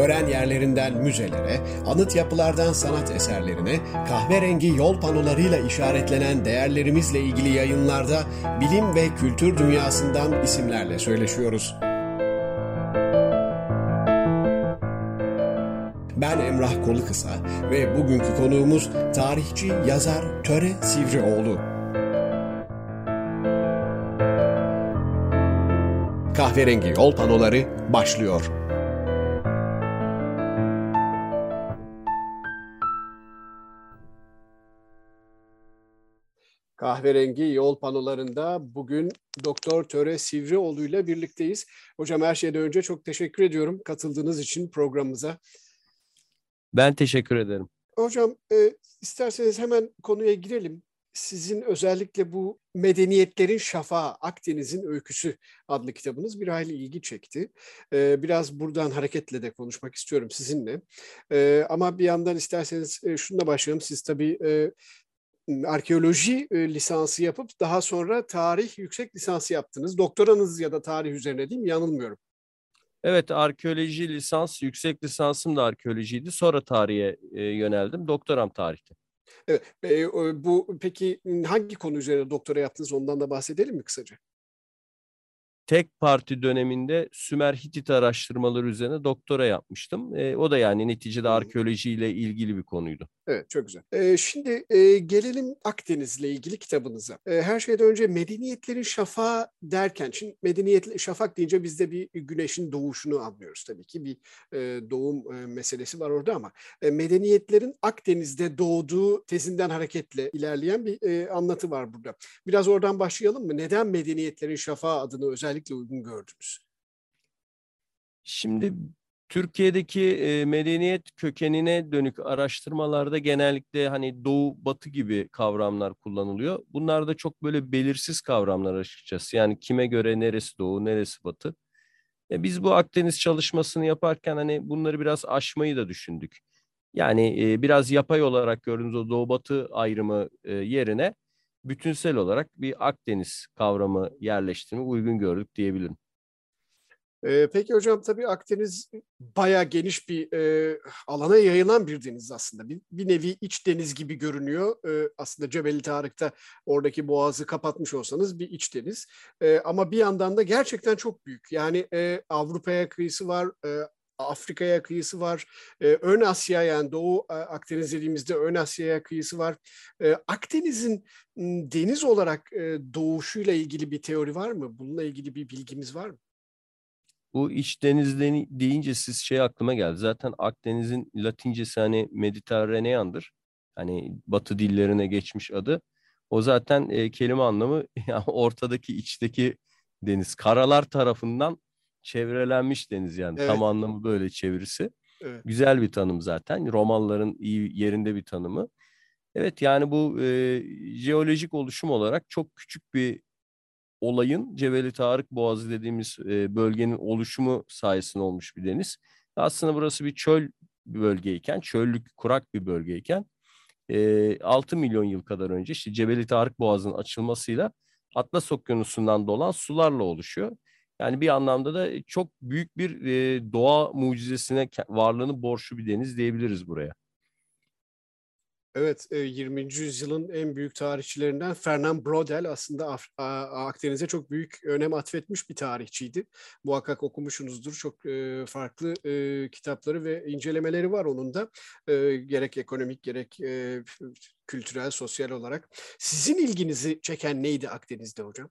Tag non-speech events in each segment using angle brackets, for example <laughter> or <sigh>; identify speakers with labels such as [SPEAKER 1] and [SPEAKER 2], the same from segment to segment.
[SPEAKER 1] Öğren yerlerinden müzelere, anıt yapılardan sanat eserlerine, kahverengi yol panolarıyla işaretlenen değerlerimizle ilgili yayınlarda bilim ve kültür dünyasından isimlerle söyleşiyoruz. Ben Emrah Kolukısa ve bugünkü konuğumuz tarihçi yazar Töre Sivrioğlu. Kahverengi yol panoları başlıyor. Kahverengi yol panolarında bugün Doktor Töre Sivrioğlu ile birlikteyiz. Hocam her şeyden önce çok teşekkür ediyorum katıldığınız için programımıza.
[SPEAKER 2] Ben teşekkür ederim.
[SPEAKER 1] Hocam e, isterseniz hemen konuya girelim. Sizin özellikle bu Medeniyetlerin Şafağı, Akdeniz'in Öyküsü adlı kitabınız bir hayli ilgi çekti. Ee, biraz buradan hareketle de konuşmak istiyorum sizinle. Ee, ama bir yandan isterseniz e, şununla başlayalım. Siz tabii e, arkeoloji e, lisansı yapıp daha sonra tarih yüksek lisansı yaptınız. Doktoranız ya da tarih üzerine değil mi? Yanılmıyorum.
[SPEAKER 2] Evet, arkeoloji lisans, yüksek lisansım da arkeolojiydi. Sonra tarihe e, yöneldim. Doktoram tarihte.
[SPEAKER 1] Evet, e, bu peki hangi konu üzerine doktora yaptınız? Ondan da bahsedelim mi kısaca?
[SPEAKER 2] Tek parti döneminde Sümer Hitit araştırmaları üzerine doktora yapmıştım. E, o da yani neticede arkeolojiyle ilgili bir konuydu.
[SPEAKER 1] Evet çok güzel. Ee, şimdi e, gelelim Akdeniz'le ilgili kitabınıza. E, her şeyden önce medeniyetlerin şafağı derken, şimdi medeniyet şafak deyince bizde bir güneşin doğuşunu anlıyoruz tabii ki. Bir e, doğum e, meselesi var orada ama e, medeniyetlerin Akdeniz'de doğduğu tezinden hareketle ilerleyen bir e, anlatı var burada. Biraz oradan başlayalım mı? Neden medeniyetlerin şafağı adını özellikle uygun gördünüz?
[SPEAKER 2] Şimdi Türkiye'deki e, medeniyet kökenine dönük araştırmalarda genellikle hani doğu batı gibi kavramlar kullanılıyor. Bunlar da çok böyle belirsiz kavramlar açıkçası. Yani kime göre neresi doğu, neresi batı. E, biz bu Akdeniz çalışmasını yaparken hani bunları biraz aşmayı da düşündük. Yani e, biraz yapay olarak gördüğümüz o doğu batı ayrımı e, yerine bütünsel olarak bir Akdeniz kavramı yerleştirme uygun gördük diyebilirim.
[SPEAKER 1] Ee, peki hocam tabii Akdeniz bayağı geniş bir e, alana yayılan bir deniz aslında. Bir, bir nevi iç deniz gibi görünüyor. E, aslında Cebeli Tarık'ta oradaki boğazı kapatmış olsanız bir iç deniz. E, ama bir yandan da gerçekten çok büyük. Yani e, Avrupa'ya kıyısı var, e, Afrika'ya kıyısı var. E, Ön Asya yani Doğu Akdeniz dediğimizde Ön Asya'ya kıyısı var. E, Akdeniz'in deniz olarak e, doğuşuyla ilgili bir teori var mı? Bununla ilgili bir bilgimiz var mı?
[SPEAKER 2] Bu iç deniz deyince siz şey aklıma geldi. Zaten Akdeniz'in Latincesi hani Mediterranean'dır. Hani Batı dillerine geçmiş adı. O zaten e, kelime anlamı yani <laughs> ortadaki içteki deniz. Karalar tarafından çevrelenmiş deniz yani. Evet. Tam anlamı böyle çevirisi. Evet. Güzel bir tanım zaten. Romalıların iyi yerinde bir tanımı. Evet yani bu e, jeolojik oluşum olarak çok küçük bir olayın Cebeli Tarık Boğazı dediğimiz e, bölgenin oluşumu sayesinde olmuş bir deniz. Aslında burası bir çöl bir bölgeyken, çöllük, kurak bir bölgeyken e, 6 milyon yıl kadar önce işte Cebeli Tarık Boğazı'nın açılmasıyla Atlas Okyanusu'ndan dolan sularla oluşuyor. Yani bir anlamda da çok büyük bir e, doğa mucizesine varlığını borçlu bir deniz diyebiliriz buraya.
[SPEAKER 1] Evet, 20. yüzyılın en büyük tarihçilerinden Fernand Braudel aslında Akdeniz'e çok büyük önem atfetmiş bir tarihçiydi. Muhakkak okumuşsunuzdur. Çok farklı kitapları ve incelemeleri var onun da. Gerek ekonomik gerek kültürel, sosyal olarak. Sizin ilginizi çeken neydi Akdeniz'de hocam?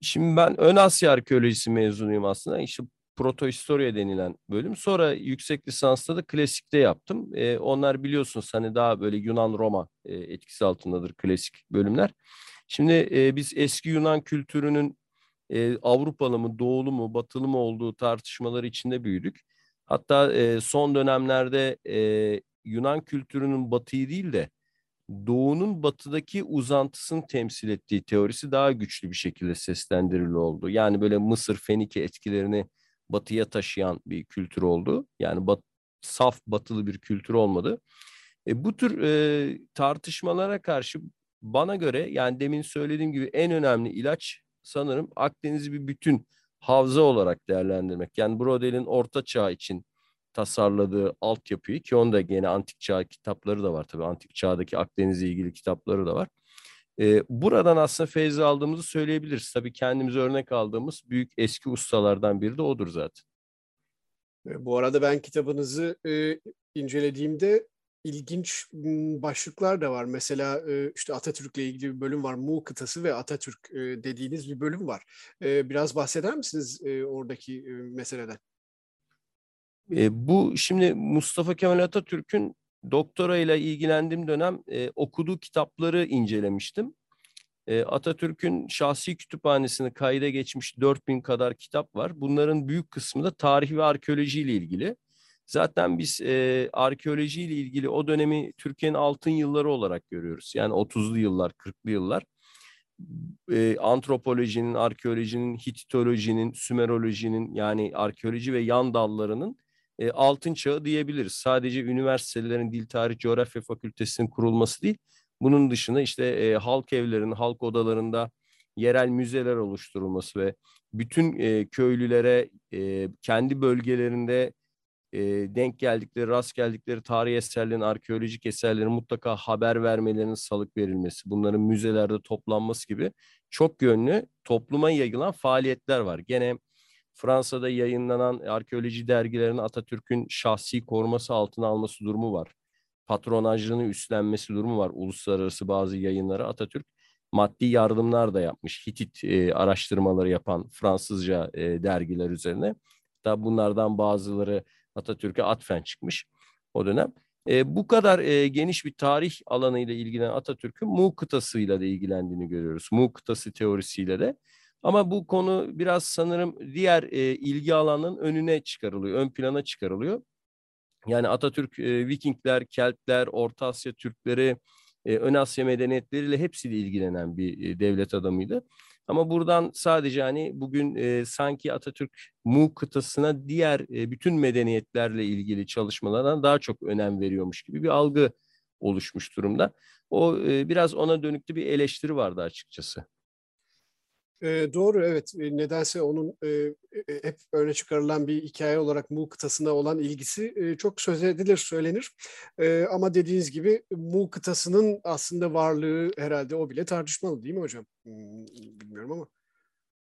[SPEAKER 2] Şimdi ben Ön Asya arkeolojisi mezunuyum aslında. İşte protohistoria denilen bölüm. Sonra yüksek lisansta da klasikte yaptım. E, onlar biliyorsunuz hani daha böyle Yunan-Roma e, etkisi altındadır klasik bölümler. Şimdi e, biz eski Yunan kültürünün e, Avrupalı mı, Doğulu mu, Batılı mı olduğu tartışmaları içinde büyüdük. Hatta e, son dönemlerde e, Yunan kültürünün Batı'yı değil de doğunun batıdaki uzantısını temsil ettiği teorisi daha güçlü bir şekilde seslendirili oldu. Yani böyle Mısır, Fenike etkilerini batıya taşıyan bir kültür oldu. Yani bat, saf batılı bir kültür olmadı. E, bu tür e, tartışmalara karşı bana göre yani demin söylediğim gibi en önemli ilaç sanırım Akdeniz'i bir bütün havza olarak değerlendirmek. Yani Brodel'in Orta Çağ için tasarladığı altyapıyı ki onda gene antik çağ kitapları da var tabii. Antik çağdaki Akdeniz'le ilgili kitapları da var. Ee, buradan aslında feyz aldığımızı söyleyebiliriz. Tabii kendimize örnek aldığımız büyük eski ustalardan biri de odur zaten.
[SPEAKER 1] Bu arada ben kitabınızı e, incelediğimde ilginç başlıklar da var. Mesela işte Atatürk'le ilgili bir bölüm var. Mu kıtası ve Atatürk dediğiniz bir bölüm var. Biraz bahseder misiniz oradaki meseleden?
[SPEAKER 2] E, bu şimdi Mustafa Kemal Atatürk'ün doktora ile ilgilendiğim dönem e, okuduğu kitapları incelemiştim. E, Atatürk'ün şahsi kütüphanesini kayda geçmiş 4000 kadar kitap var. Bunların büyük kısmı da tarih ve arkeoloji ile ilgili. Zaten biz e, arkeoloji ile ilgili o dönemi Türkiye'nin altın yılları olarak görüyoruz. Yani 30'lu yıllar, 40'lı yıllar. E, antropolojinin, arkeolojinin, hititolojinin, sümerolojinin yani arkeoloji ve yan dallarının e, altın çağı diyebiliriz. Sadece üniversitelerin dil tarih coğrafya fakültesinin kurulması değil. Bunun dışında işte e, halk evlerinin, halk odalarında yerel müzeler oluşturulması ve bütün e, köylülere e, kendi bölgelerinde e, denk geldikleri, rast geldikleri tarih eserlerin, arkeolojik eserlerin mutlaka haber vermelerinin salık verilmesi, bunların müzelerde toplanması gibi çok yönlü topluma yayılan faaliyetler var. Gene Fransa'da yayınlanan arkeoloji dergilerinin Atatürk'ün şahsi koruması altına alması durumu var. Patronajlığını üstlenmesi durumu var. Uluslararası bazı yayınlara Atatürk maddi yardımlar da yapmış. Hitit e, araştırmaları yapan Fransızca e, dergiler üzerine. Tabi bunlardan bazıları Atatürk'e atfen çıkmış o dönem. E, bu kadar e, geniş bir tarih alanıyla ilgilenen Atatürk'ün Mu kıtasıyla da ilgilendiğini görüyoruz. Mu kıtası teorisiyle de. Ama bu konu biraz sanırım diğer e, ilgi alanının önüne çıkarılıyor, ön plana çıkarılıyor. Yani Atatürk e, Vikingler, Keltler, Orta Asya Türkleri, e, Ön Asya medeniyetleriyle hepsiyle ilgilenen bir e, devlet adamıydı. Ama buradan sadece hani bugün e, sanki Atatürk Mu kıtasına diğer e, bütün medeniyetlerle ilgili çalışmalardan daha çok önem veriyormuş gibi bir algı oluşmuş durumda. O e, biraz ona dönüklü bir eleştiri vardı açıkçası.
[SPEAKER 1] E, doğru evet nedense onun e, hep öne çıkarılan bir hikaye olarak Mu kıtasına olan ilgisi e, çok söz edilir söylenir. E, ama dediğiniz gibi Mu kıtasının aslında varlığı herhalde o bile tartışmalı değil mi hocam? Hmm, bilmiyorum ama.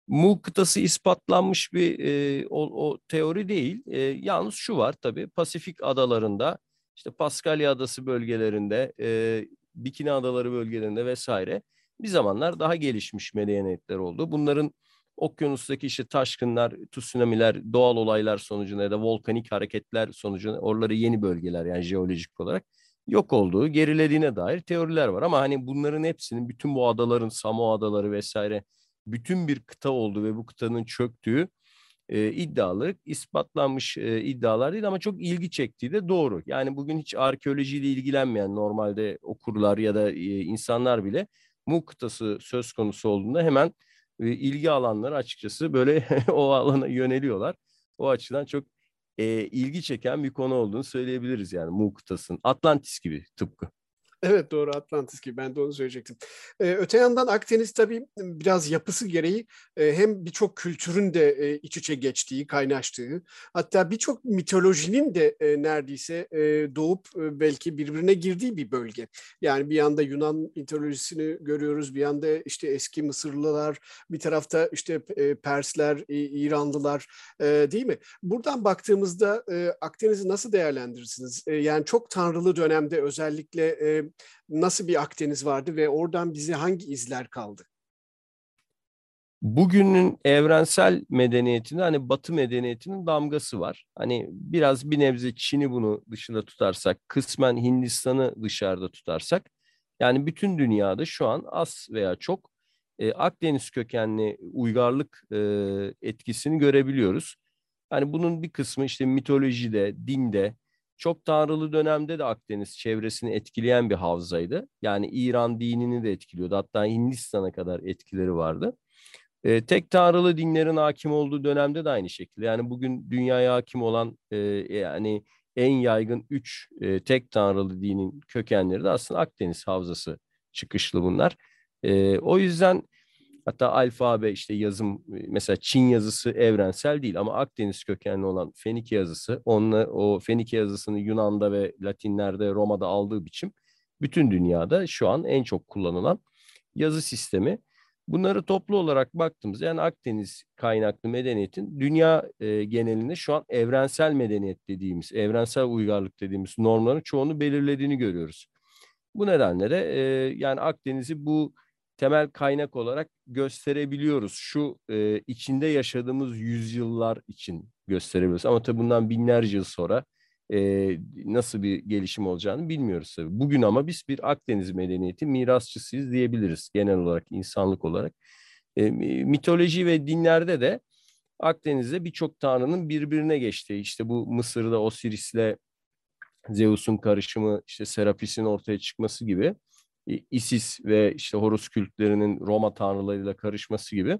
[SPEAKER 2] Mu kıtası ispatlanmış bir e, o, o teori değil. E, yalnız şu var tabii Pasifik adalarında işte Paskalya Adası bölgelerinde, e, Bikini Adaları bölgelerinde vesaire bir zamanlar daha gelişmiş medeniyetler oldu. Bunların okyanustaki işte taşkınlar, tsunamiler, doğal olaylar sonucunda ya da volkanik hareketler sonucunda oraları yeni bölgeler yani jeolojik olarak yok olduğu, gerilediğine dair teoriler var. Ama hani bunların hepsinin bütün bu adaların, Samoa adaları vesaire bütün bir kıta olduğu ve bu kıtanın çöktüğü e, iddiaları ispatlanmış e, iddialar değil ama çok ilgi çektiği de doğru. Yani bugün hiç arkeolojiyle ilgilenmeyen normalde okurlar ya da e, insanlar bile Mu kıtası söz konusu olduğunda hemen e, ilgi alanları açıkçası böyle <laughs> o alana yöneliyorlar. O açıdan çok e, ilgi çeken bir konu olduğunu söyleyebiliriz yani Mu kıtasının. Atlantis gibi tıpkı.
[SPEAKER 1] Evet doğru Atlantis gibi ben de onu söyleyecektim. Ee, öte yandan Akdeniz tabii biraz yapısı gereği e, hem birçok kültürün de e, iç içe geçtiği, kaynaştığı hatta birçok mitolojinin de e, neredeyse e, doğup e, belki birbirine girdiği bir bölge. Yani bir yanda Yunan mitolojisini görüyoruz, bir yanda işte eski Mısırlılar, bir tarafta işte e, Persler, e, İranlılar e, değil mi? Buradan baktığımızda e, Akdeniz'i nasıl değerlendirirsiniz? E, yani çok tanrılı dönemde özellikle e, nasıl bir Akdeniz vardı ve oradan bize hangi izler kaldı?
[SPEAKER 2] Bugünün evrensel medeniyetinde hani Batı medeniyetinin damgası var. Hani biraz bir nebze Çin'i bunu dışında tutarsak, kısmen Hindistan'ı dışarıda tutarsak, yani bütün dünyada şu an az veya çok e, Akdeniz kökenli uygarlık e, etkisini görebiliyoruz. Hani bunun bir kısmı işte mitolojide, dinde, çok tanrılı dönemde de Akdeniz çevresini etkileyen bir havzaydı. Yani İran dinini de etkiliyordu. Hatta Hindistan'a kadar etkileri vardı. E, tek tanrılı dinlerin hakim olduğu dönemde de aynı şekilde. Yani bugün dünyaya hakim olan e, yani en yaygın üç e, tek tanrılı dinin kökenleri de aslında Akdeniz havzası çıkışlı bunlar. E, o yüzden hatta alfabe işte yazım mesela Çin yazısı evrensel değil ama Akdeniz kökenli olan Fenike yazısı onunla o Fenike yazısını Yunan'da ve Latinler'de Roma'da aldığı biçim bütün dünyada şu an en çok kullanılan yazı sistemi. Bunları toplu olarak baktığımız yani Akdeniz kaynaklı medeniyetin dünya e, genelinde şu an evrensel medeniyet dediğimiz, evrensel uygarlık dediğimiz normların çoğunu belirlediğini görüyoruz. Bu nedenle de e, yani Akdeniz'i bu temel kaynak olarak gösterebiliyoruz. Şu e, içinde yaşadığımız yüzyıllar için gösterebiliyoruz. Ama tabii bundan binlerce yıl sonra e, nasıl bir gelişim olacağını bilmiyoruz tabii. Bugün ama biz bir Akdeniz medeniyeti mirasçısıyız diyebiliriz genel olarak insanlık olarak. E, mitoloji ve dinlerde de Akdeniz'de birçok tanrının birbirine geçtiği işte bu Mısır'da Osiris'le Zeus'un karışımı işte Serapis'in ortaya çıkması gibi Isis ve işte Horus kültlerinin Roma tanrılarıyla karışması gibi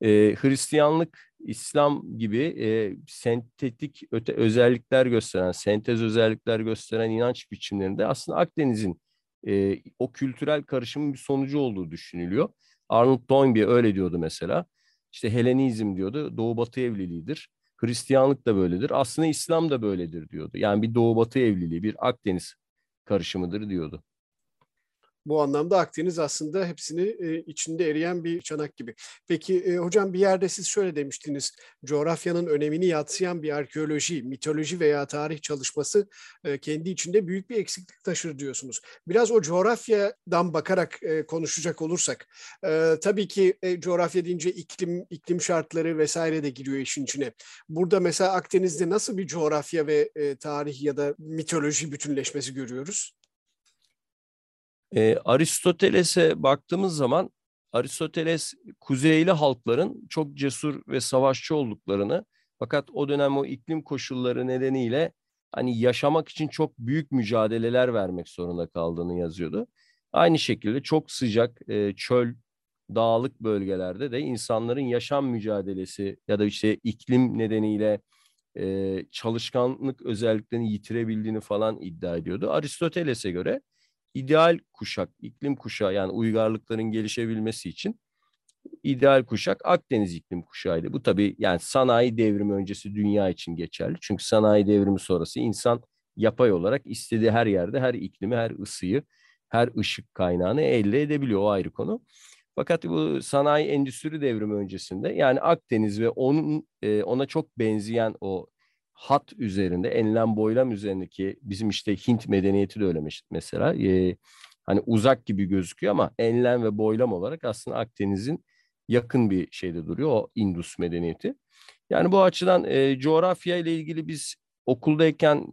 [SPEAKER 2] e, Hristiyanlık, İslam gibi e, sentetik öte özellikler gösteren, sentez özellikler gösteren inanç biçimlerinde aslında Akdeniz'in e, o kültürel karışımın bir sonucu olduğu düşünülüyor. Arnold Toynbee öyle diyordu mesela. İşte Helenizm diyordu, Doğu Batı evliliğidir. Hristiyanlık da böyledir. Aslında İslam da böyledir diyordu. Yani bir Doğu Batı evliliği, bir Akdeniz karışımıdır diyordu.
[SPEAKER 1] Bu anlamda Akdeniz aslında hepsini e, içinde eriyen bir çanak gibi. Peki e, hocam bir yerde siz şöyle demiştiniz. Coğrafyanın önemini yatsıyan bir arkeoloji, mitoloji veya tarih çalışması e, kendi içinde büyük bir eksiklik taşır diyorsunuz. Biraz o coğrafyadan bakarak e, konuşacak olursak, e, tabii ki e, coğrafya deyince iklim, iklim şartları vesaire de giriyor işin içine. Burada mesela Akdeniz'de nasıl bir coğrafya ve e, tarih ya da mitoloji bütünleşmesi görüyoruz?
[SPEAKER 2] E, Aristoteles'e baktığımız zaman Aristoteles kuzeyli halkların çok cesur ve savaşçı olduklarını fakat o dönem o iklim koşulları nedeniyle hani yaşamak için çok büyük mücadeleler vermek zorunda kaldığını yazıyordu. Aynı şekilde çok sıcak e, çöl, dağlık bölgelerde de insanların yaşam mücadelesi ya da işte iklim nedeniyle e, çalışkanlık özelliklerini yitirebildiğini falan iddia ediyordu. Aristoteles'e göre ideal kuşak, iklim kuşağı yani uygarlıkların gelişebilmesi için ideal kuşak Akdeniz iklim kuşağıydı. Bu tabii yani sanayi devrimi öncesi dünya için geçerli. Çünkü sanayi devrimi sonrası insan yapay olarak istediği her yerde her iklimi, her ısıyı, her ışık kaynağını elde edebiliyor. O ayrı konu. Fakat bu sanayi endüstri devrimi öncesinde yani Akdeniz ve onun e, ona çok benzeyen o hat üzerinde, enlem boylam üzerindeki bizim işte Hint medeniyeti de öyle mesela. E, hani uzak gibi gözüküyor ama enlem ve boylam olarak aslında Akdeniz'in yakın bir şeyde duruyor o Indus medeniyeti. Yani bu açıdan e, coğrafya ile ilgili biz okuldayken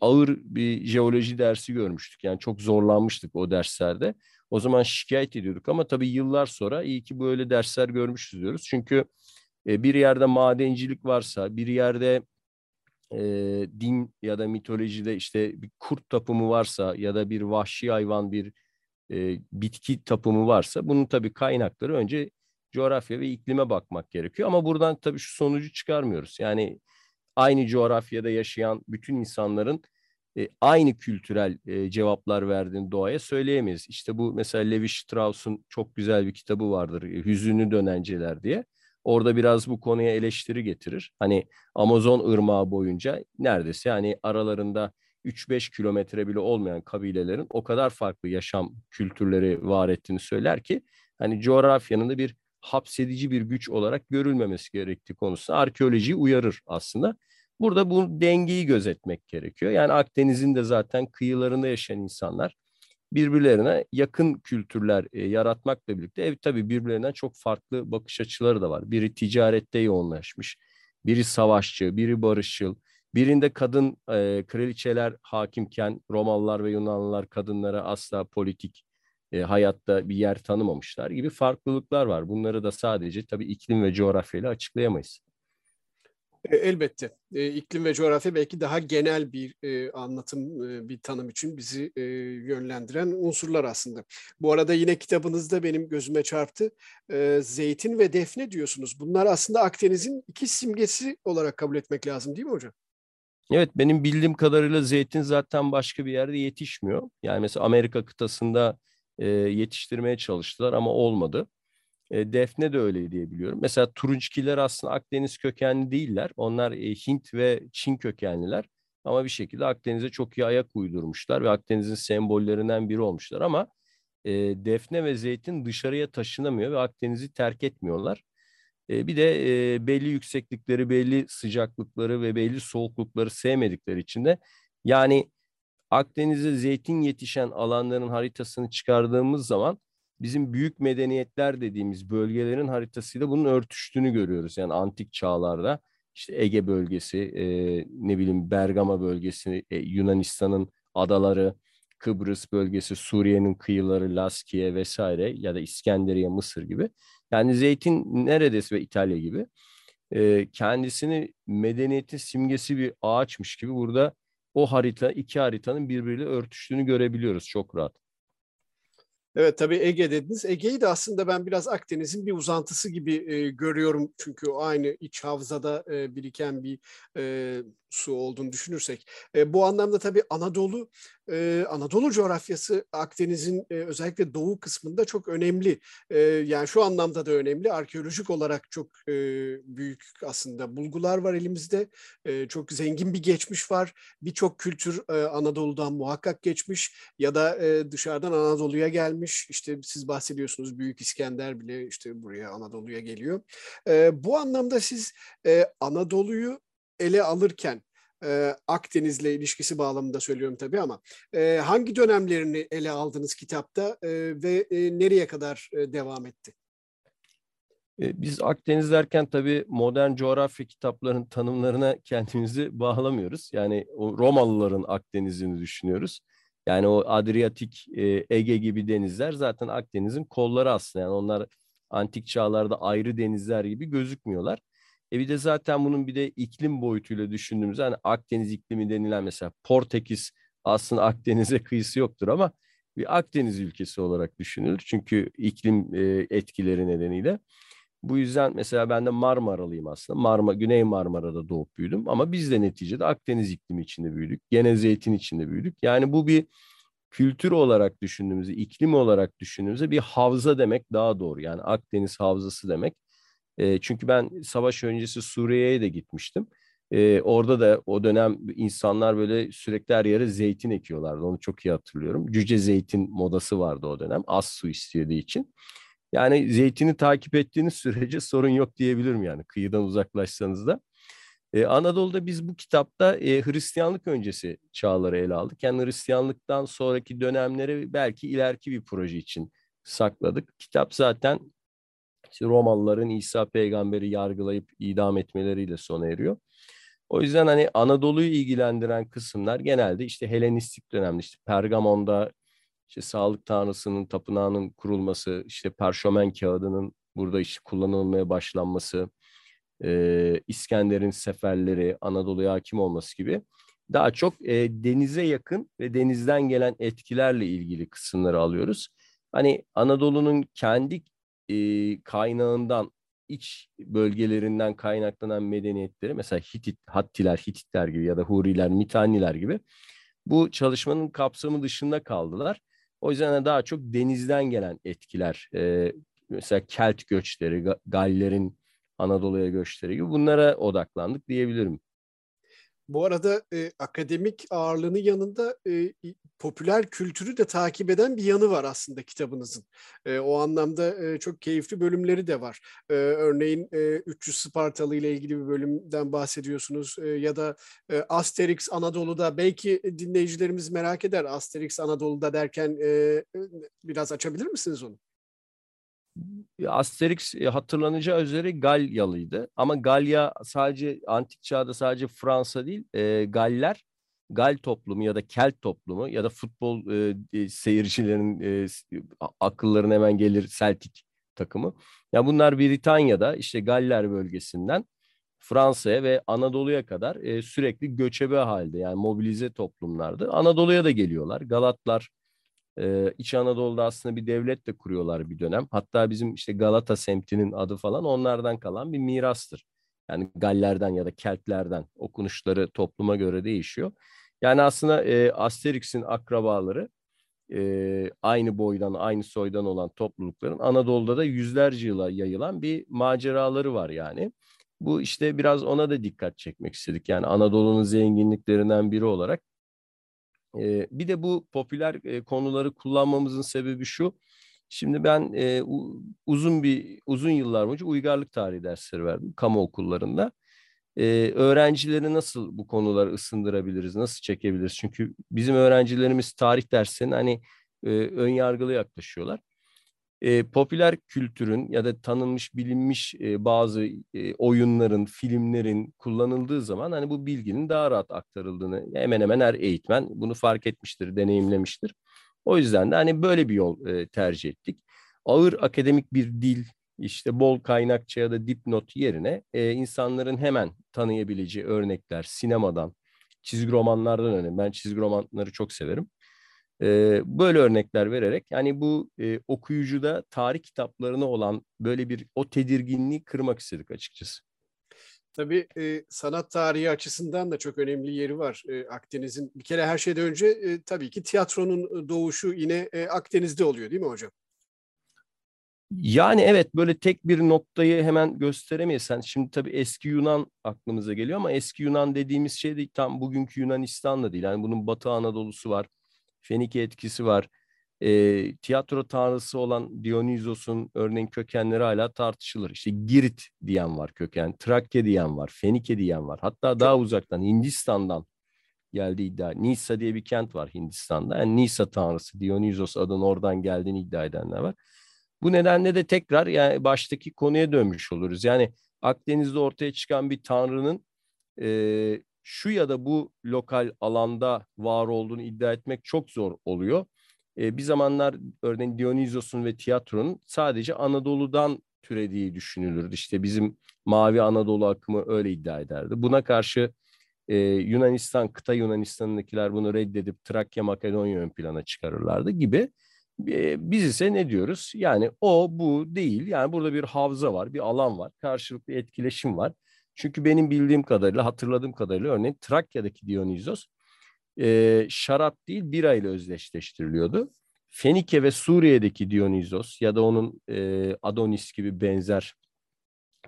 [SPEAKER 2] ağır bir jeoloji dersi görmüştük. Yani çok zorlanmıştık o derslerde. O zaman şikayet ediyorduk ama tabii yıllar sonra iyi ki böyle dersler görmüşüz diyoruz. Çünkü bir yerde madencilik varsa, bir yerde e, din ya da mitolojide işte bir kurt tapımı varsa ya da bir vahşi hayvan bir e, bitki tapımı varsa bunun tabii kaynakları önce coğrafya ve iklime bakmak gerekiyor. Ama buradan tabii şu sonucu çıkarmıyoruz. Yani aynı coğrafyada yaşayan bütün insanların e, aynı kültürel e, cevaplar verdiğini doğaya söyleyemeyiz. İşte bu mesela Levi Strauss'un çok güzel bir kitabı vardır. Hüzünlü Dönenceler diye. Orada biraz bu konuya eleştiri getirir. Hani Amazon ırmağı boyunca neredeyse yani aralarında 3-5 kilometre bile olmayan kabilelerin o kadar farklı yaşam kültürleri var ettiğini söyler ki hani coğrafyanın da bir hapsedici bir güç olarak görülmemesi gerektiği konusunda arkeolojiyi uyarır aslında. Burada bu dengeyi gözetmek gerekiyor. Yani Akdeniz'in de zaten kıyılarında yaşayan insanlar birbirlerine yakın kültürler e, yaratmakla birlikte ev tabii birbirlerinden çok farklı bakış açıları da var. Biri ticarette yoğunlaşmış, biri savaşçı, biri barışçıl. Birinde kadın e, kraliçeler hakimken Romalılar ve Yunanlılar kadınlara asla politik e, hayatta bir yer tanımamışlar gibi farklılıklar var. Bunları da sadece tabii iklim ve coğrafyayla açıklayamayız.
[SPEAKER 1] E, elbette. E, iklim ve coğrafya belki daha genel bir e, anlatım, bir tanım için bizi yönlendiren unsurlar aslında. Bu arada yine kitabınızda benim gözüme çarptı. Zeytin ve defne diyorsunuz. Bunlar aslında Akdeniz'in iki simgesi olarak kabul etmek lazım değil mi hocam?
[SPEAKER 2] Evet benim bildiğim kadarıyla zeytin zaten başka bir yerde yetişmiyor. Yani mesela Amerika kıtasında yetiştirmeye çalıştılar ama olmadı. E, Defne de öyle diye biliyorum. Mesela turunçkiler aslında Akdeniz kökenli değiller. Onlar e, Hint ve Çin kökenliler. Ama bir şekilde Akdeniz'e çok iyi ayak uydurmuşlar ve Akdeniz'in sembollerinden biri olmuşlar. Ama e, Defne ve Zeytin dışarıya taşınamıyor ve Akdeniz'i terk etmiyorlar. E, bir de e, belli yükseklikleri, belli sıcaklıkları ve belli soğuklukları sevmedikleri için de yani Akdeniz'e zeytin yetişen alanların haritasını çıkardığımız zaman bizim büyük medeniyetler dediğimiz bölgelerin haritasıyla bunun örtüştüğünü görüyoruz. Yani antik çağlarda işte Ege bölgesi, e, ne bileyim Bergama bölgesi, e, Yunanistan'ın adaları, Kıbrıs bölgesi, Suriye'nin kıyıları, Laskiye vesaire ya da İskenderiye, Mısır gibi. Yani zeytin neredeyse ve İtalya gibi e, kendisini medeniyetin simgesi bir ağaçmış gibi burada o harita, iki haritanın birbiriyle örtüştüğünü görebiliyoruz çok rahat.
[SPEAKER 1] Evet tabii Ege dediniz. Ege'yi de aslında ben biraz Akdeniz'in bir uzantısı gibi e, görüyorum. Çünkü aynı iç havzada e, biriken bir e, su olduğunu düşünürsek. E, bu anlamda tabii Anadolu, e, Anadolu coğrafyası Akdeniz'in e, özellikle doğu kısmında çok önemli. E, yani şu anlamda da önemli. Arkeolojik olarak çok e, büyük aslında bulgular var elimizde. E, çok zengin bir geçmiş var. Birçok kültür e, Anadolu'dan muhakkak geçmiş ya da e, dışarıdan Anadolu'ya gelmiş. İşte siz bahsediyorsunuz Büyük İskender bile işte buraya Anadolu'ya geliyor. E, bu anlamda siz e, Anadolu'yu ele alırken e, Akdeniz'le ilişkisi bağlamında söylüyorum tabii ama e, hangi dönemlerini ele aldınız kitapta e, ve e, nereye kadar e, devam etti?
[SPEAKER 2] E, biz Akdeniz derken tabii modern coğrafya kitaplarının tanımlarına kendimizi bağlamıyoruz. Yani o Romalıların Akdeniz'ini düşünüyoruz. Yani o Adriyatik, e, Ege gibi denizler zaten Akdeniz'in kolları aslında. Yani onlar antik çağlarda ayrı denizler gibi gözükmüyorlar. E bir de zaten bunun bir de iklim boyutuyla düşündüğümüzde hani Akdeniz iklimi denilen mesela Portekiz aslında Akdeniz'e <laughs> kıyısı yoktur ama bir Akdeniz ülkesi olarak düşünülür. Çünkü iklim e, etkileri nedeniyle. Bu yüzden mesela ben de Marmaralıyım aslında. Marma, Güney Marmara'da doğup büyüdüm ama biz de neticede Akdeniz iklimi içinde büyüdük. Gene zeytin içinde büyüdük. Yani bu bir kültür olarak düşündüğümüzde, iklim olarak düşündüğümüzde bir havza demek daha doğru. Yani Akdeniz havzası demek. E, çünkü ben savaş öncesi Suriye'ye de gitmiştim. E, orada da o dönem insanlar böyle sürekli her yere zeytin ekiyorlardı. Onu çok iyi hatırlıyorum. Cüce zeytin modası vardı o dönem. Az su istediği için. Yani zeytini takip ettiğiniz sürece <laughs> sorun yok diyebilirim yani kıyıdan uzaklaşsanız da. Ee, Anadolu'da biz bu kitapta e, Hristiyanlık öncesi çağları ele aldık. Yani Hristiyanlıktan sonraki dönemleri belki ileriki bir proje için sakladık. Kitap zaten işte Romalıların İsa peygamberi yargılayıp idam etmeleriyle sona eriyor. O yüzden hani Anadolu'yu ilgilendiren kısımlar genelde işte Helenistik dönemde işte Pergamon'da işte sağlık tanrısının tapınağının kurulması, işte perşomen kağıdının burada işte kullanılmaya başlanması, e, İskender'in seferleri, Anadolu'ya hakim olması gibi daha çok e, denize yakın ve denizden gelen etkilerle ilgili kısımları alıyoruz. Hani Anadolu'nun kendi e, kaynağından iç bölgelerinden kaynaklanan medeniyetleri mesela Hitit, Hattiler, Hititler gibi ya da Huriler, Mitanniler gibi bu çalışmanın kapsamı dışında kaldılar. O yüzden daha çok denizden gelen etkiler, e, mesela Kelt göçleri, Galler'in Anadolu'ya göçleri gibi bunlara odaklandık diyebilirim.
[SPEAKER 1] Bu arada e, akademik ağırlığının yanında e, popüler kültürü de takip eden bir yanı var aslında kitabınızın. E, o anlamda e, çok keyifli bölümleri de var. E, örneğin e, 300 Spartalı ile ilgili bir bölümden bahsediyorsunuz e, ya da e, Asterix Anadolu'da belki dinleyicilerimiz merak eder Asterix Anadolu'da derken e, biraz açabilir misiniz onu?
[SPEAKER 2] Asterix e, hatırlanacağı üzere Galyalıydı. Ama Galya sadece antik çağda sadece Fransa değil, e, Galler, Gal toplumu ya da Kelt toplumu ya da futbol e, e seyircilerin e, akıllarına hemen gelir Celtic takımı. Ya bunlar Britanya'da işte Galler bölgesinden Fransa'ya ve Anadolu'ya kadar e, sürekli göçebe halde yani mobilize toplumlardı. Anadolu'ya da geliyorlar. Galatlar e, İç Anadolu'da aslında bir devlet de kuruyorlar bir dönem. Hatta bizim işte Galata semtinin adı falan onlardan kalan bir mirastır. Yani Gallerden ya da Keltlerden okunuşları topluma göre değişiyor. Yani aslında e, Asterix'in akrabaları e, aynı boydan, aynı soydan olan toplulukların Anadolu'da da yüzlerce yıla yayılan bir maceraları var yani. Bu işte biraz ona da dikkat çekmek istedik. Yani Anadolu'nun zenginliklerinden biri olarak. E, bir de bu popüler e, konuları kullanmamızın sebebi şu. Şimdi ben e, uzun bir uzun yıllar boyunca uygarlık tarihi dersleri verdim kamu okullarında. E, öğrencileri nasıl bu konuları ısındırabiliriz, nasıl çekebiliriz? Çünkü bizim öğrencilerimiz tarih derslerine hani e, ön yargılı yaklaşıyorlar. E, popüler kültürün ya da tanınmış, bilinmiş e, bazı e, oyunların, filmlerin kullanıldığı zaman hani bu bilginin daha rahat aktarıldığını hemen hemen her eğitmen bunu fark etmiştir, deneyimlemiştir. O yüzden de hani böyle bir yol e, tercih ettik. Ağır akademik bir dil, işte bol kaynakça ya da dipnot yerine e, insanların hemen tanıyabileceği örnekler sinemadan, çizgi romanlardan önemli. Ben çizgi romanları çok severim. E, böyle örnekler vererek yani bu e, okuyucuda tarih kitaplarına olan böyle bir o tedirginliği kırmak istedik açıkçası.
[SPEAKER 1] Tabii e, sanat tarihi açısından da çok önemli yeri var e, Akdeniz'in. Bir kere her şeyden önce e, tabii ki tiyatronun doğuşu yine e, Akdeniz'de oluyor değil mi hocam?
[SPEAKER 2] Yani evet böyle tek bir noktayı hemen gösteremeyiz. Sen şimdi tabii eski Yunan aklımıza geliyor ama eski Yunan dediğimiz şey de tam bugünkü Yunanistan'da değil. Yani bunun Batı Anadolu'su var, Fenike etkisi var. E, tiyatro tanrısı olan Dionysos'un örneğin kökenleri hala tartışılır. İşte Girit diyen var köken, Trakya diyen var, Fenike diyen var. Hatta daha uzaktan Hindistan'dan geldiği iddia. Nisa diye bir kent var Hindistan'da. Yani Nisa tanrısı Dionysos adının oradan geldiğini iddia edenler var. Bu nedenle de tekrar yani baştaki konuya dönmüş oluruz. Yani Akdeniz'de ortaya çıkan bir tanrının e, şu ya da bu lokal alanda var olduğunu iddia etmek çok zor oluyor. E, bir zamanlar örneğin Dionysos'un ve tiyatronun sadece Anadolu'dan türediği düşünülürdü. İşte bizim Mavi Anadolu akımı öyle iddia ederdi. Buna karşı e, Yunanistan, kıta Yunanistan'dakiler bunu reddedip Trakya, Makedonya ön plana çıkarırlardı gibi. Biz ise ne diyoruz? Yani o bu değil. Yani burada bir havza var, bir alan var, karşılıklı etkileşim var. Çünkü benim bildiğim kadarıyla, hatırladığım kadarıyla örneğin Trakya'daki Dionysos e, şarap değil bira ile özdeşleştiriliyordu. Fenike ve Suriye'deki Dionysos ya da onun e, Adonis gibi benzer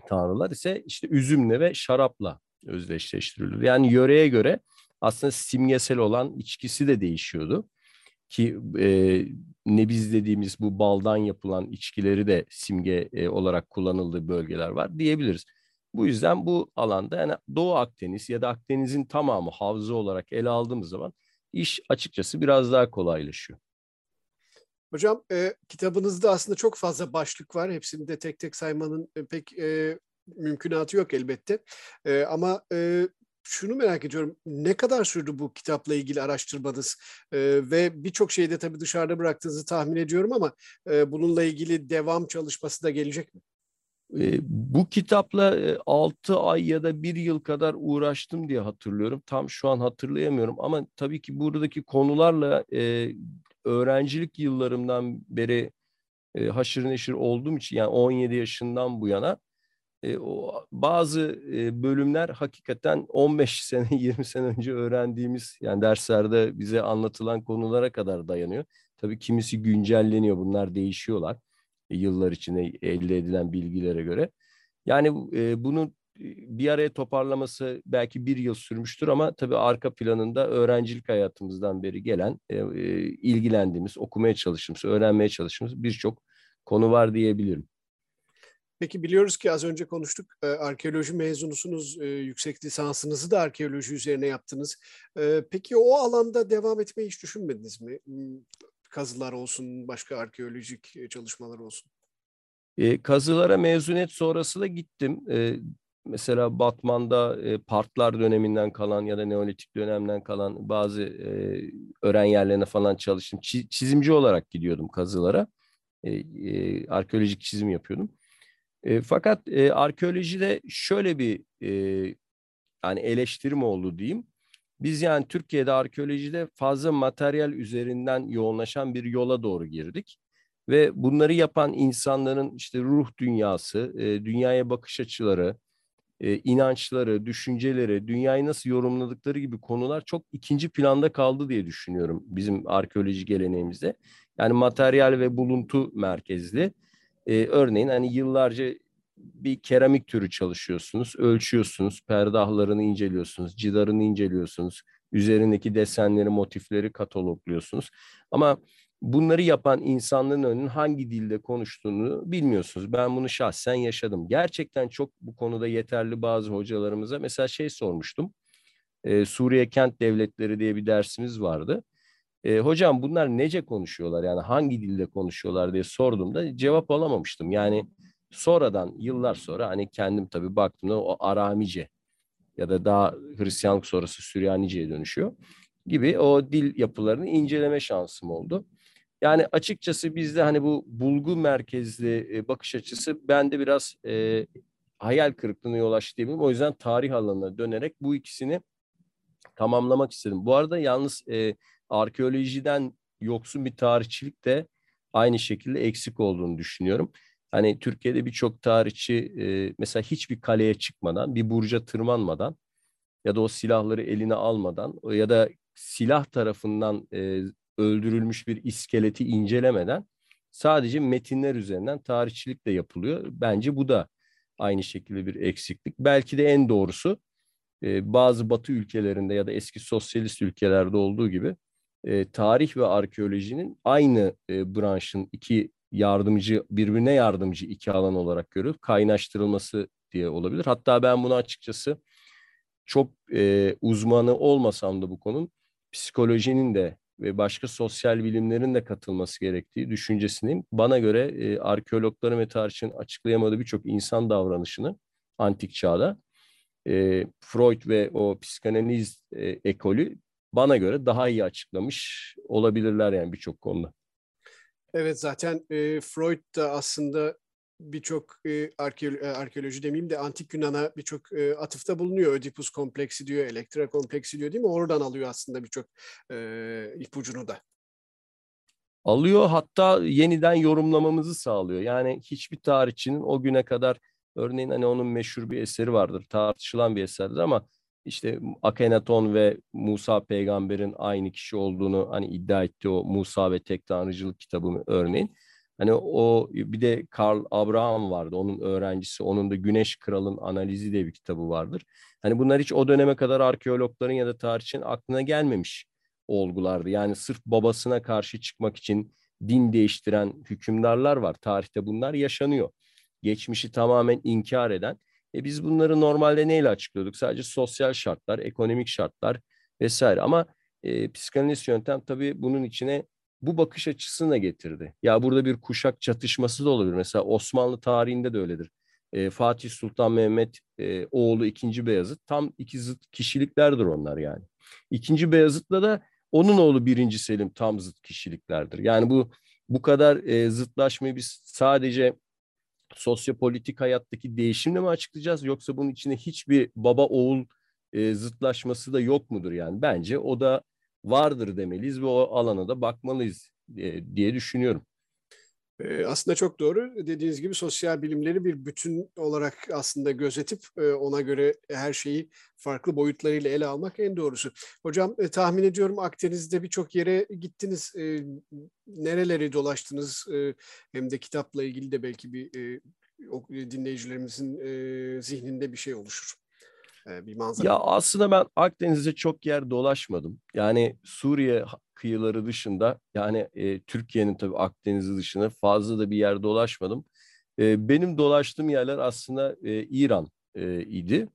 [SPEAKER 2] tanrılar ise işte üzümle ve şarapla özdeşleştiriliyordu. Yani yöreye göre aslında simgesel olan içkisi de değişiyordu ki e, nebiz dediğimiz bu baldan yapılan içkileri de simge e, olarak kullanıldığı bölgeler var diyebiliriz. Bu yüzden bu alanda yani Doğu Akdeniz ya da Akdeniz'in tamamı havza olarak ele aldığımız zaman iş açıkçası biraz daha kolaylaşıyor.
[SPEAKER 1] Hocam e, kitabınızda aslında çok fazla başlık var. Hepsini de tek tek saymanın e, pek e, mümkünatı yok elbette. E, ama e, şunu merak ediyorum. Ne kadar sürdü bu kitapla ilgili araştırmanız? E, ve birçok şeyi de tabii dışarıda bıraktığınızı tahmin ediyorum ama e, bununla ilgili devam çalışması da gelecek mi?
[SPEAKER 2] Bu kitapla e, 6 ay ya da 1 yıl kadar uğraştım diye hatırlıyorum. Tam şu an hatırlayamıyorum ama tabii ki buradaki konularla öğrencilik yıllarımdan beri haşır neşir olduğum için yani 17 yaşından bu yana o bazı bölümler hakikaten 15 <laughs> sene 20 sene önce öğrendiğimiz yani derslerde bize anlatılan konulara kadar dayanıyor. Tabii kimisi güncelleniyor bunlar değişiyorlar yıllar içinde elde edilen bilgilere göre. Yani e, bunu bir araya toparlaması belki bir yıl sürmüştür ama tabii arka planında öğrencilik hayatımızdan beri gelen e, e, ilgilendiğimiz, okumaya çalıştığımız, öğrenmeye çalıştığımız birçok konu var diyebilirim.
[SPEAKER 1] Peki biliyoruz ki az önce konuştuk. E, arkeoloji mezunusunuz. E, yüksek lisansınızı da arkeoloji üzerine yaptınız. E, peki o alanda devam etmeyi hiç düşünmediniz mi? Kazılar olsun, başka arkeolojik çalışmalar olsun.
[SPEAKER 2] E, kazılara mezuniyet sonrası da gittim. E, mesela Batman'da e, Partlar döneminden kalan ya da Neolitik dönemden kalan bazı e, öğren yerlerine falan çalıştım. Çizimci olarak gidiyordum kazılara. E, e, arkeolojik çizim yapıyordum. E, fakat e, arkeolojide şöyle bir e, yani eleştirim oldu diyeyim. Biz yani Türkiye'de arkeolojide fazla materyal üzerinden yoğunlaşan bir yola doğru girdik. Ve bunları yapan insanların işte ruh dünyası, e, dünyaya bakış açıları, e, inançları, düşünceleri, dünyayı nasıl yorumladıkları gibi konular çok ikinci planda kaldı diye düşünüyorum bizim arkeoloji geleneğimizde. Yani materyal ve buluntu merkezli. E, örneğin hani yıllarca bir keramik türü çalışıyorsunuz, ölçüyorsunuz, perdahlarını inceliyorsunuz, cidarını inceliyorsunuz, üzerindeki desenleri, motifleri katalogluyorsunuz. Ama bunları yapan insanların önün hangi dilde konuştuğunu bilmiyorsunuz. Ben bunu şahsen yaşadım. Gerçekten çok bu konuda yeterli bazı hocalarımıza mesela şey sormuştum. Ee, Suriye Kent Devletleri diye bir dersimiz vardı. Ee, hocam bunlar nece konuşuyorlar yani hangi dilde konuşuyorlar diye sorduğumda cevap alamamıştım. Yani sonradan yıllar sonra hani kendim tabii baktığımda o Aramice ya da daha Hristiyanlık sonrası Süryanice'ye dönüşüyor gibi o dil yapılarını inceleme şansım oldu. Yani açıkçası bizde hani bu bulgu merkezli e, bakış açısı bende biraz e, hayal kırıklığına yol açtı diyebilirim. O yüzden tarih alanına dönerek bu ikisini tamamlamak istedim. Bu arada yalnız e, arkeolojiden yoksun bir tarihçilik de aynı şekilde eksik olduğunu düşünüyorum. Hani Türkiye'de birçok tarihçi e, mesela hiçbir kaleye çıkmadan, bir burca tırmanmadan ya da o silahları eline almadan ya da silah tarafından e, öldürülmüş bir iskeleti incelemeden sadece metinler üzerinden tarihçilik de yapılıyor. Bence bu da aynı şekilde bir eksiklik. Belki de en doğrusu e, bazı Batı ülkelerinde ya da eski sosyalist ülkelerde olduğu gibi e, tarih ve arkeolojinin aynı e, branşın iki yardımcı, birbirine yardımcı iki alan olarak görüp kaynaştırılması diye olabilir. Hatta ben bunu açıkçası çok e, uzmanı olmasam da bu konun psikolojinin de ve başka sosyal bilimlerin de katılması gerektiği düşüncesinin bana göre e, arkeologların ve tarihçinin açıklayamadığı birçok insan davranışını antik çağda e, Freud ve o psikanaliz e, ekolü bana göre daha iyi açıklamış olabilirler yani birçok konuda.
[SPEAKER 1] Evet zaten e, Freud da aslında birçok e, arkeolo- arkeoloji demeyeyim de antik Yunan'a birçok e, atıfta bulunuyor. Ödipus kompleksi diyor, Elektra kompleksi diyor değil mi? Oradan alıyor aslında birçok e, ipucunu da.
[SPEAKER 2] Alıyor hatta yeniden yorumlamamızı sağlıyor. Yani hiçbir tarihçinin o güne kadar örneğin hani onun meşhur bir eseri vardır, tartışılan bir eserdir ama işte Akhenaton ve Musa peygamberin aynı kişi olduğunu hani iddia etti o Musa ve Tek Tanrıcılık kitabı örneğin. Hani o bir de Karl Abraham vardı onun öğrencisi. Onun da Güneş Kral'ın analizi diye bir kitabı vardır. Hani bunlar hiç o döneme kadar arkeologların ya da tarihçinin aklına gelmemiş olgulardı. Yani sırf babasına karşı çıkmak için din değiştiren hükümdarlar var. Tarihte bunlar yaşanıyor. Geçmişi tamamen inkar eden e biz bunları normalde neyle açıklıyorduk? Sadece sosyal şartlar, ekonomik şartlar vesaire. Ama e, psikanaliz yöntem tabii bunun içine bu bakış açısını da getirdi. Ya burada bir kuşak çatışması da olabilir. Mesela Osmanlı tarihinde de öyledir. E, Fatih Sultan Mehmet e, oğlu 2. Beyazıt tam iki zıt kişiliklerdir onlar yani. 2. Beyazıt'la da onun oğlu 1. Selim tam zıt kişiliklerdir. Yani bu bu kadar e, zıtlaşmayı biz sadece sosyopolitik hayattaki değişimle mi açıklayacağız yoksa bunun içinde hiçbir baba oğul e, zıtlaşması da yok mudur yani? Bence o da vardır demeliyiz ve o alana da bakmalıyız e, diye düşünüyorum.
[SPEAKER 1] Aslında çok doğru. Dediğiniz gibi sosyal bilimleri bir bütün olarak aslında gözetip ona göre her şeyi farklı boyutlarıyla ele almak en doğrusu. Hocam tahmin ediyorum Akdeniz'de birçok yere gittiniz. Nereleri dolaştınız? Hem de kitapla ilgili de belki bir dinleyicilerimizin zihninde bir şey oluşur bir manzara.
[SPEAKER 2] Ya aslında ben Akdeniz'de çok yer dolaşmadım. Yani Suriye kıyıları dışında yani e, Türkiye'nin tabii Akdeniz'i dışında fazla da bir yer dolaşmadım. E, benim dolaştığım yerler aslında e, İran e, idi.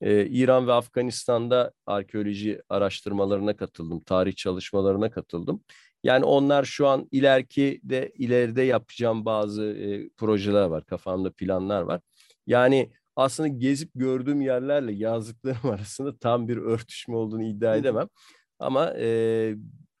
[SPEAKER 2] E, İran ve Afganistan'da arkeoloji araştırmalarına katıldım, tarih çalışmalarına katıldım. Yani onlar şu an ileriki de ileride yapacağım bazı e, projeler var, kafamda planlar var. Yani aslında gezip gördüğüm yerlerle yazdıklarım <laughs> arasında tam bir örtüşme olduğunu iddia edemem. Ama e,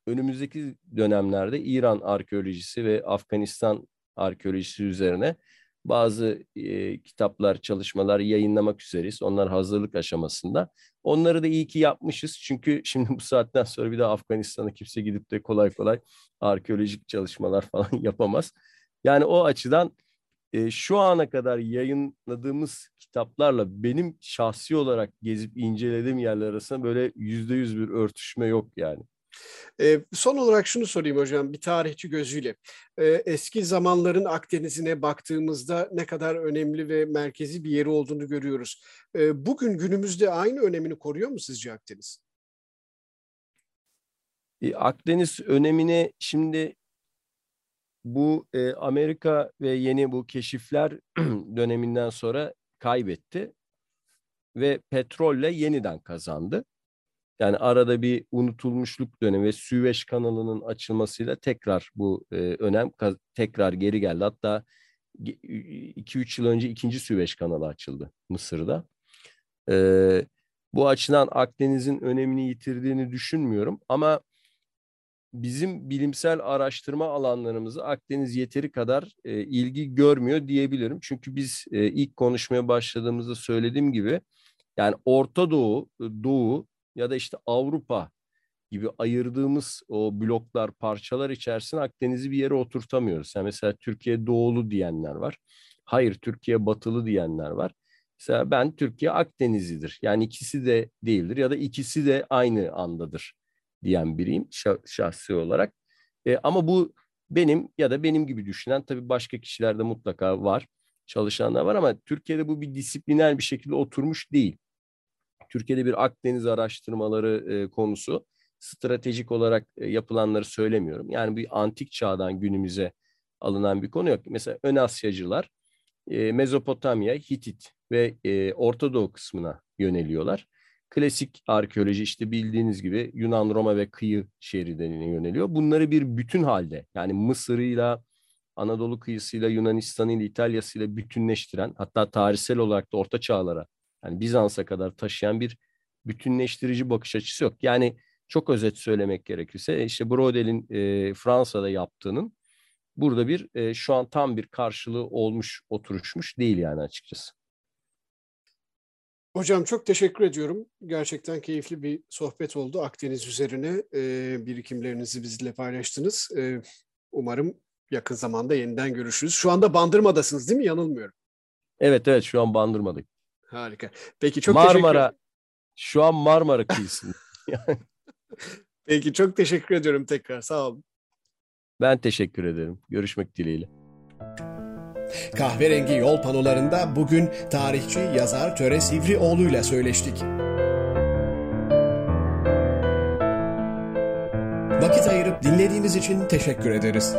[SPEAKER 2] önümüzdeki dönemlerde İran arkeolojisi ve Afganistan arkeolojisi üzerine bazı e, kitaplar, çalışmalar yayınlamak üzereyiz. Onlar hazırlık aşamasında. Onları da iyi ki yapmışız. Çünkü <laughs> şimdi bu saatten sonra bir de Afganistan'a kimse gidip de kolay kolay arkeolojik çalışmalar falan <laughs> yapamaz. Yani o açıdan e, şu ana kadar yayınladığımız kitaplarla benim şahsi olarak gezip incelediğim yerler arasında böyle yüzde yüz bir örtüşme yok yani.
[SPEAKER 1] E, son olarak şunu sorayım hocam bir tarihçi gözüyle. E, eski zamanların Akdeniz'ine baktığımızda ne kadar önemli ve merkezi bir yeri olduğunu görüyoruz. E, bugün günümüzde aynı önemini koruyor mu sizce Akdeniz?
[SPEAKER 2] E, Akdeniz önemini şimdi bu e, Amerika ve yeni bu keşifler <clears throat> döneminden sonra kaybetti ve petrolle yeniden kazandı. Yani arada bir unutulmuşluk dönemi ve Süveyş kanalının açılmasıyla tekrar bu e, önem tekrar geri geldi. Hatta 2-3 yıl önce ikinci Süveyş kanalı açıldı Mısır'da. E, bu açıdan Akdeniz'in önemini yitirdiğini düşünmüyorum ama bizim bilimsel araştırma alanlarımızı Akdeniz yeteri kadar e, ilgi görmüyor diyebilirim. Çünkü biz e, ilk konuşmaya başladığımızda söylediğim gibi yani Orta Doğu, Doğu ya da işte Avrupa gibi ayırdığımız o bloklar, parçalar içerisinde Akdeniz'i bir yere oturtamıyoruz. Yani mesela Türkiye doğulu diyenler var. Hayır Türkiye batılı diyenler var. Mesela ben Türkiye Akdeniz'idir. Yani ikisi de değildir ya da ikisi de aynı andadır diyen biriyim şahsi olarak. E, ama bu benim ya da benim gibi düşünen tabii başka kişilerde mutlaka var. Çalışanlar var ama Türkiye'de bu bir disipliner bir şekilde oturmuş değil. Türkiye'de bir Akdeniz araştırmaları e, konusu stratejik olarak e, yapılanları söylemiyorum. Yani bir antik çağdan günümüze alınan bir konu yok. Mesela Ön Asyacılar e, Mezopotamya, Hitit ve e, Orta Doğu kısmına yöneliyorlar. Klasik arkeoloji işte bildiğiniz gibi Yunan, Roma ve kıyı şeridine yöneliyor. Bunları bir bütün halde yani Mısır'ıyla, Anadolu kıyısıyla, Yunanistan'ıyla, İtalya'sıyla bütünleştiren hatta tarihsel olarak da orta çağlara yani Bizans'a kadar taşıyan bir bütünleştirici bakış açısı yok. Yani çok özet söylemek gerekirse işte Brodel'in e, Fransa'da yaptığının burada bir e, şu an tam bir karşılığı olmuş, oturuşmuş değil yani açıkçası.
[SPEAKER 1] Hocam çok teşekkür ediyorum. Gerçekten keyifli bir sohbet oldu. Akdeniz üzerine e, birikimlerinizi bizle paylaştınız. E, umarım yakın zamanda yeniden görüşürüz. Şu anda Bandırma'dasınız değil mi? Yanılmıyorum.
[SPEAKER 2] Evet evet şu an Bandırma'dayım.
[SPEAKER 1] Harika. Peki çok
[SPEAKER 2] Marmara, teşekkür Şu an Marmara <laughs> kıyısında.
[SPEAKER 1] Peki çok teşekkür ediyorum tekrar. Sağ olun.
[SPEAKER 2] Ben teşekkür ederim. Görüşmek dileğiyle.
[SPEAKER 3] Kahverengi yol panolarında bugün tarihçi yazar Töre Sivrioğlu ile söyleştik. Vakit ayırıp dinlediğiniz için teşekkür ederiz.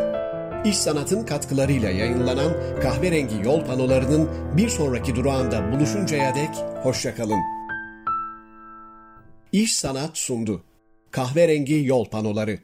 [SPEAKER 3] İş Sanat'ın katkılarıyla yayınlanan Kahverengi Yol panolarının bir sonraki durağında buluşuncaya dek hoşçakalın. İş Sanat sundu. Kahverengi Yol panoları